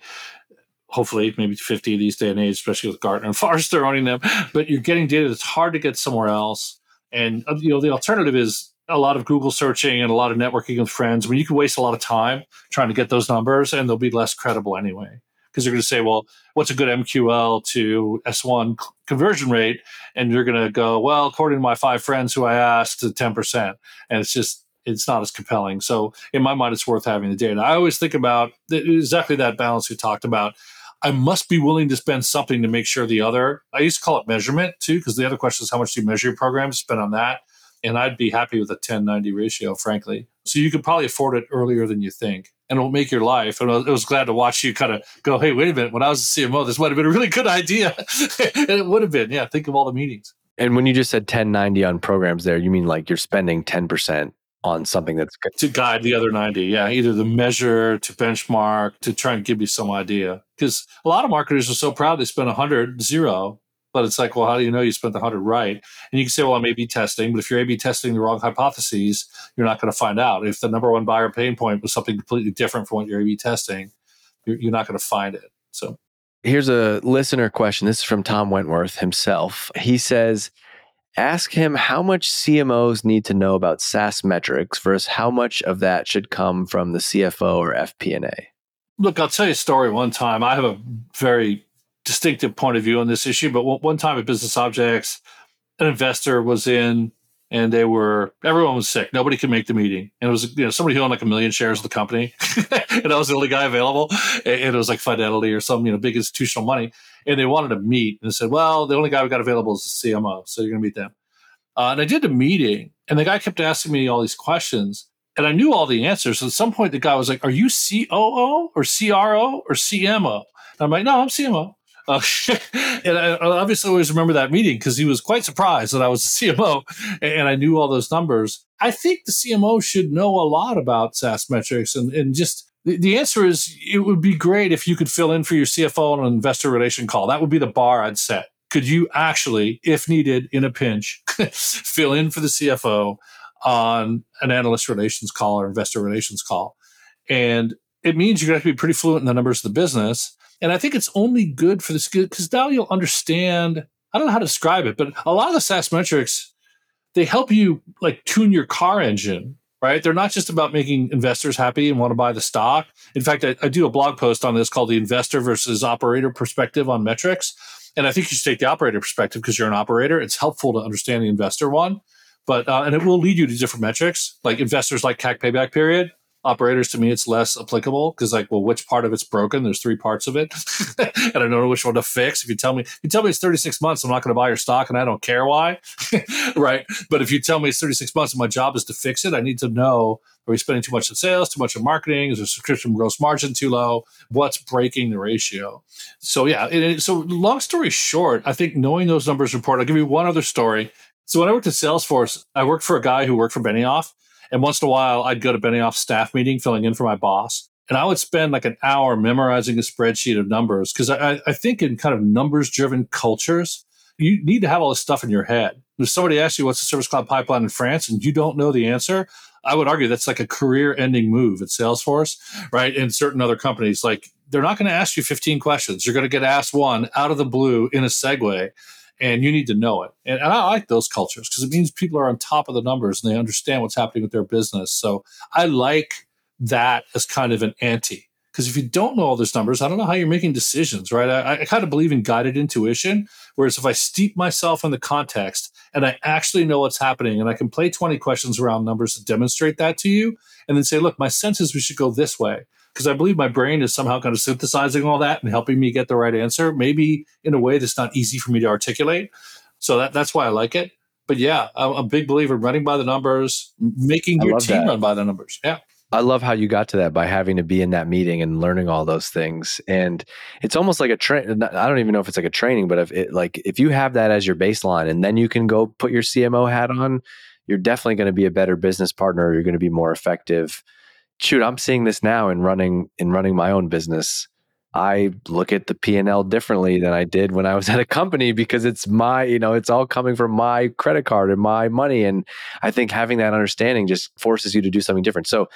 hopefully maybe 50 these day and age, especially with Gartner and *laughs* Forrester owning them. But you're getting data that's hard to get somewhere else. And uh, you know the alternative is a lot of Google searching and a lot of networking with friends. I mean, you can waste a lot of time trying to get those numbers, and they'll be less credible anyway. Because you're going to say, well, what's a good MQL to S1 conversion rate? And you're going to go, well, according to my five friends who I asked, 10%. And it's just, it's not as compelling. So in my mind, it's worth having the data. I always think about exactly that balance we talked about. I must be willing to spend something to make sure the other, I used to call it measurement too, because the other question is how much do you measure your program, spend on that. And I'd be happy with a 10 90 ratio, frankly. So you could probably afford it earlier than you think. And it'll make your life. And I was glad to watch you kind of go, hey, wait a minute. When I was a CMO, this might have been a really good idea. *laughs* and it would have been. Yeah. Think of all the meetings. And when you just said 1090 on programs there, you mean like you're spending 10% on something that's good. to guide the other 90 yeah either the measure to benchmark to try and give you some idea. Because a lot of marketers are so proud they spend 100 zero but it's like well how do you know you spent the 100 right? And you can say well i'm a b testing but if you're a b testing the wrong hypotheses you're not going to find out. If the number one buyer pain point was something completely different from what you're a b testing you're, you're not going to find it so. Here's a listener question. This is from tom wentworth himself. He says ask him how much CMOs need to know about SaaS metrics versus how much of that should come from the CFO or FP&A. Look, I'll tell you a story. One time, I have a very distinctive point of view on this issue, but one time at Business Objects, an investor was in and they were everyone was sick. Nobody could make the meeting, and it was you know somebody who owned like a million shares of the company, *laughs* and I was the only guy available. And it was like Fidelity or some you know big institutional money, and they wanted to meet. And they said, "Well, the only guy we got available is the CMO, so you're going to meet them." Uh, and I did the meeting, and the guy kept asking me all these questions, and I knew all the answers. So at some point, the guy was like, "Are you COO or CRO or CMO?" And I'm like, "No, I'm CMO." Uh, *laughs* and I, obviously always remember that meeting because he was quite surprised that I was *laughs* a CMO and I knew all those numbers. I think the CMO should know a lot about SaaS metrics and, and just the, the answer is it would be great if you could fill in for your CFO on an investor relation call. That would be the bar I'd set. Could you actually, if needed in a pinch, *laughs* fill in for the CFO on an analyst relations call or investor relations call? And it means you're going to have to be pretty fluent in the numbers of the business and I think it's only good for this because now you'll understand. I don't know how to describe it, but a lot of the SaaS metrics, they help you like tune your car engine, right? They're not just about making investors happy and want to buy the stock. In fact, I, I do a blog post on this called the investor versus operator perspective on metrics. And I think you should take the operator perspective because you're an operator. It's helpful to understand the investor one, but uh, and it will lead you to different metrics. Like investors like CAC payback period. Operators to me it's less applicable because like well which part of it's broken? There's three parts of it. *laughs* And i don't know which one to fix. If you tell me if you tell me it's 36 months i'm not going to buy your stock and i don't care why *laughs* right? But if you tell me it's 36 months and my job is to fix it i need to know are we spending too much on sales too much on marketing? Is the subscription gross margin too low? What's breaking the ratio? So yeah it, so long story short i think knowing those numbers report i'll give you one other story. So when i worked at salesforce i worked for a guy who worked for benioff and once in a while, I'd go to Benioff's staff meeting, filling in for my boss. And I would spend like an hour memorizing a spreadsheet of numbers because I, I think in kind of numbers driven cultures, you need to have all this stuff in your head. If somebody asks you what's the service cloud pipeline in France and you don't know the answer, I would argue that's like a career ending move at Salesforce, right? And certain other companies, like they're not going to ask you 15 questions. You're going to get asked one out of the blue in a segue and you need to know it. And, and I like those cultures because it means people are on top of the numbers and they understand what's happening with their business. So I like that as kind of an ante. Because if you don't know all those numbers, I don't know how you're making decisions, right? I, I kind of believe in guided intuition. Whereas if I steep myself in the context and I actually know what's happening and I can play 20 questions around numbers to demonstrate that to you and then say, look, my sense is we should go this way because I believe my brain is somehow kind of synthesizing all that and helping me get the right answer, maybe in a way that's not easy for me to articulate. So that, that's why I like it. But yeah, I'm a big believer in running by the numbers, making your team that. run by the numbers. Yeah. I love how you got to that by having to be in that meeting and learning all those things. And it's almost like a train. I don't even know if it's like a training, but if it like if you have that as your baseline and then you can go put your CMO hat on, you're definitely going to be a better business partner. You're going to be more effective shoot, I'm seeing this now in running in running my own business. I look at the P&L differently than I did when I was *laughs* at a company because it's my, you know, it's all coming from my credit card and my money and I think having that understanding just forces you to do something different. So,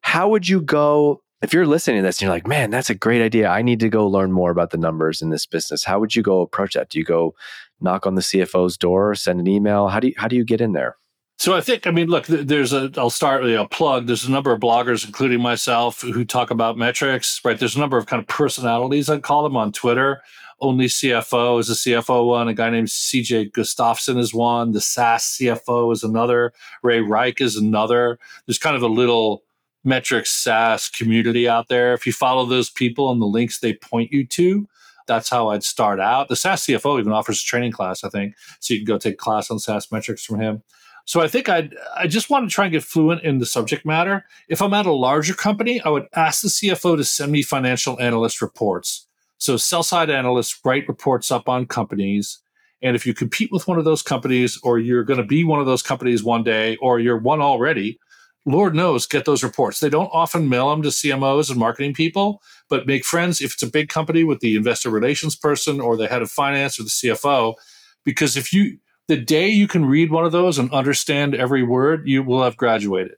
how would you go if you're listening to this and you're like, "Man, that's a great idea. I need to go learn more about the numbers in this business." How would you go approach that? Do you go knock on the CFO's door, send an email? How do you how do you get in there? So I think, I mean, look, there's a, I'll start with a plug. There's a number of bloggers, including myself, who talk about metrics, right? There's a number of kind of personalities, I'd call them on Twitter. Only CFO is a CFO one. A guy named CJ Gustafson is one. The SaaS CFO is another. Ray Rike is another. There's kind of a little metrics SaaS community out there. If you follow those people and the links they point you to, that's how I'd start out. The SaaS CFO even offers a training class, I think. So you can go take class on SaaS metrics from him. So I think I'd I just want to try and get fluent in the subject matter. If I'm at a larger company, I would ask the CFO to send me financial analyst reports. So sell side analysts write reports up on companies. And if you compete with one of those companies, or you're going to be one of those companies one day, or you're one already, Lord knows, get those reports. They don't often mail them to CMOs and marketing people, but make friends if it's a big company with the investor relations person or the head of finance or the CFO. Because if you the day you can read one of those and understand every word, you will have graduated,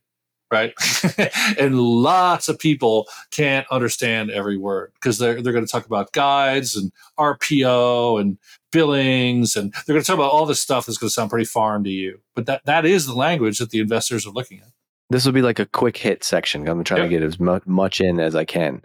right? *laughs* and lots of people can't understand every word because they're, they're going to talk about guides and RPO and billings, and they're going to talk about all this stuff that's going to sound pretty foreign to you. But that, that is the language that the investors are looking at. This will be like a quick hit section. I'm trying yep. to get as much, much in as I can.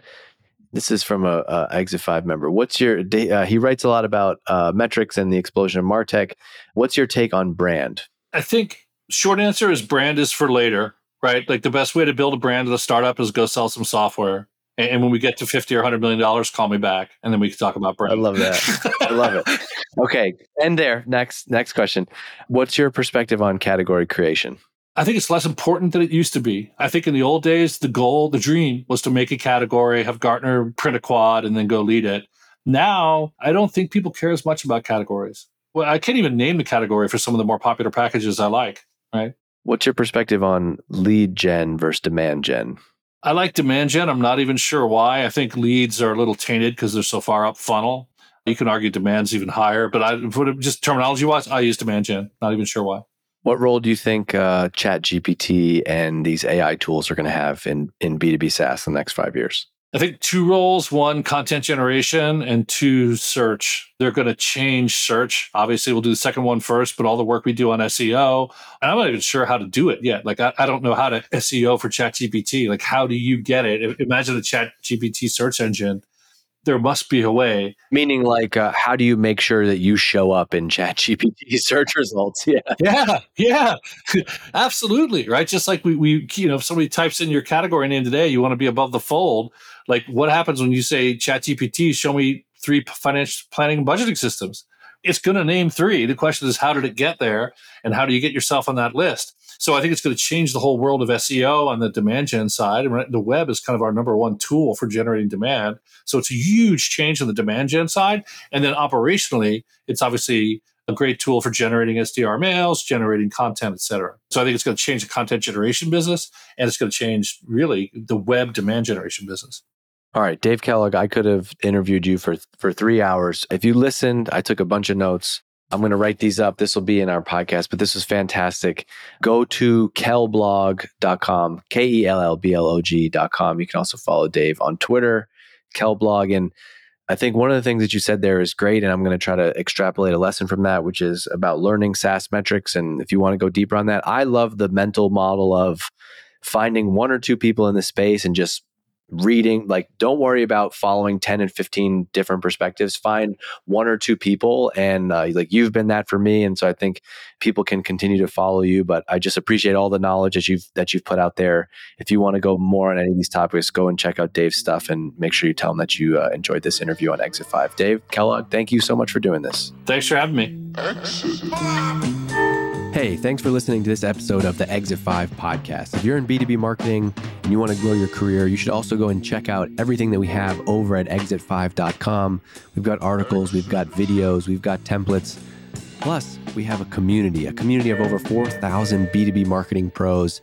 This is from a, a Exit Five member. What's your? Uh, he writes a lot about uh, metrics and the explosion of Martech. What's your take on brand? I think short answer is brand is for later, right? Like the best way to build a brand as a startup is go sell some software. And, and when we get to fifty or hundred million dollars, call me back, and then we can talk about brand. I love that. I love it. *laughs* Okay, and there. Next, next question. What's your perspective on category creation? I think it's less important than it used to be. I think in the old days, the goal, the dream was to make a category, have Gartner print a quad, and then go lead it. Now, I don't think people care as much about categories. Well, I can't even name the category for some of the more popular packages I like, right? What's your perspective on lead gen versus demand gen? I like demand gen. I'm not even sure why. I think leads are a little tainted because they're so far up funnel. You can argue demand's even higher, but I just terminology wise, I use demand gen. Not even sure why. What role do you think uh, ChatGPT and these AI tools are going to have in, in B2B SaaS in the next five years? I think two roles one, content generation, and two, search. They're going to change search. Obviously, we'll do the second one first, but all the work we do on SEO, and I'm not even sure how to do it yet. Like, I, I don't know how to SEO for ChatGPT. Like, how do you get it? Imagine a Chat GPT search engine there must be a way. Meaning, like, uh, how do you make sure that you show up in ChatGPT *laughs* search results? *laughs* Yeah. Yeah, yeah, *laughs* absolutely. Right. Just like we, we, you know, if somebody types in your category name today, you want to be above the fold. Like, what happens when you say ChatGPT, show me three financial planning and budgeting systems? It's going to name three. The question is, how did it get there? And how do you get yourself on that list? So I think it's going to change the whole world of SEO on the demand gen side. And the web is kind of our number one tool for generating demand. So it's a huge change on the demand gen side. And then operationally, it's obviously a great tool for generating SDR mails, generating content, et cetera. So I think it's going to change the content generation business and it's going to change really the web demand generation business. All right, Dave Kellogg, I could have interviewed you for for 3 hours. If you listened, I took a bunch of notes. I'm going to write these up. This will be in our podcast, but this was fantastic. Go to kellblog.com, K E L L B L O G.com. You can also follow Dave on Twitter, kellblog. And I think one of the things that you said there is great. And I'm going to try to extrapolate a lesson from that, which is about learning SaaS metrics. And if you want to go deeper on that, I love the mental model of finding one or two people in the space and just reading like don't worry about following 10 and 15 different perspectives. Find one or two people and uh, like you've been that for me and so i think people can continue to follow you but i just appreciate all the knowledge that you've that you've put out there. If you want to go more on any of these topics go and check out dave's stuff and make sure you tell him that you uh, enjoyed this interview on exit 5 dave kellogg thank you so much for doing this. Thanks for having me. Exit. Hey, thanks for listening to this episode of the Exit 5 podcast. If you're in B2B marketing and you want to grow your career, you should also go and check out everything that we have over at exit5.com. We've got articles, we've got videos, we've got templates. Plus, we have a community, a community of over 4,000 B2B marketing pros.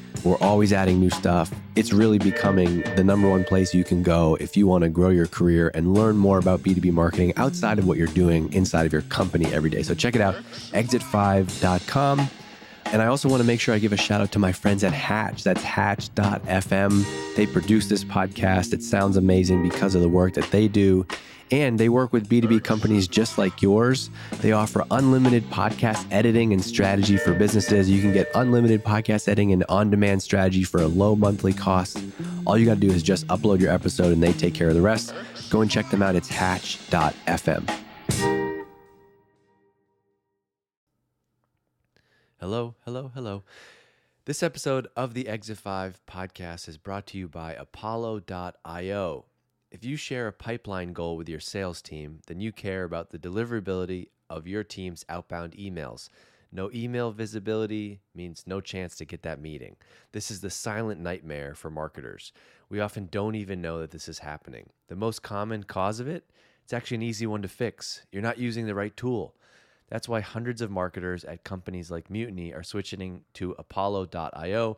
We're always adding new stuff. It's really becoming the number one place you can go if you want to grow your career and learn more about B2B marketing outside of what you're doing inside of your company every day. So check it out, exit5.com. And I also want to make sure I give a shout out to my friends at Hatch. That's hatch.fm. They produce this podcast. It sounds amazing because of the work that they do. And they work with B2B companies just like yours. They offer unlimited podcast editing and strategy for businesses. You can get unlimited podcast editing and on demand strategy for a low monthly cost. All you got to do is just upload your episode and they take care of the rest. Go and check them out. It's hatch.fm. Hello, hello, hello. This episode of the Exit 5 podcast is brought to you by Apollo.io. If you share a pipeline goal with your sales team, then you care about the deliverability of your team's outbound emails. No email visibility means no chance to get that meeting. This is the silent nightmare for marketers. We often don't even know that this is happening. The most common cause of it, it's actually an easy one to fix. You're not using the right tool. That's why hundreds of marketers at companies like Mutiny are switching to Apollo.io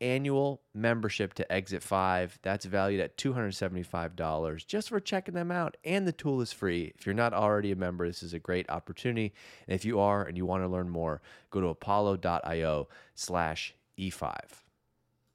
annual membership to Exit 5. That's valued at $275 just for checking them out. And the tool is free. If you're not already a member, this is a great opportunity. And if you are and you want to learn more, go to apollo.io slash E5.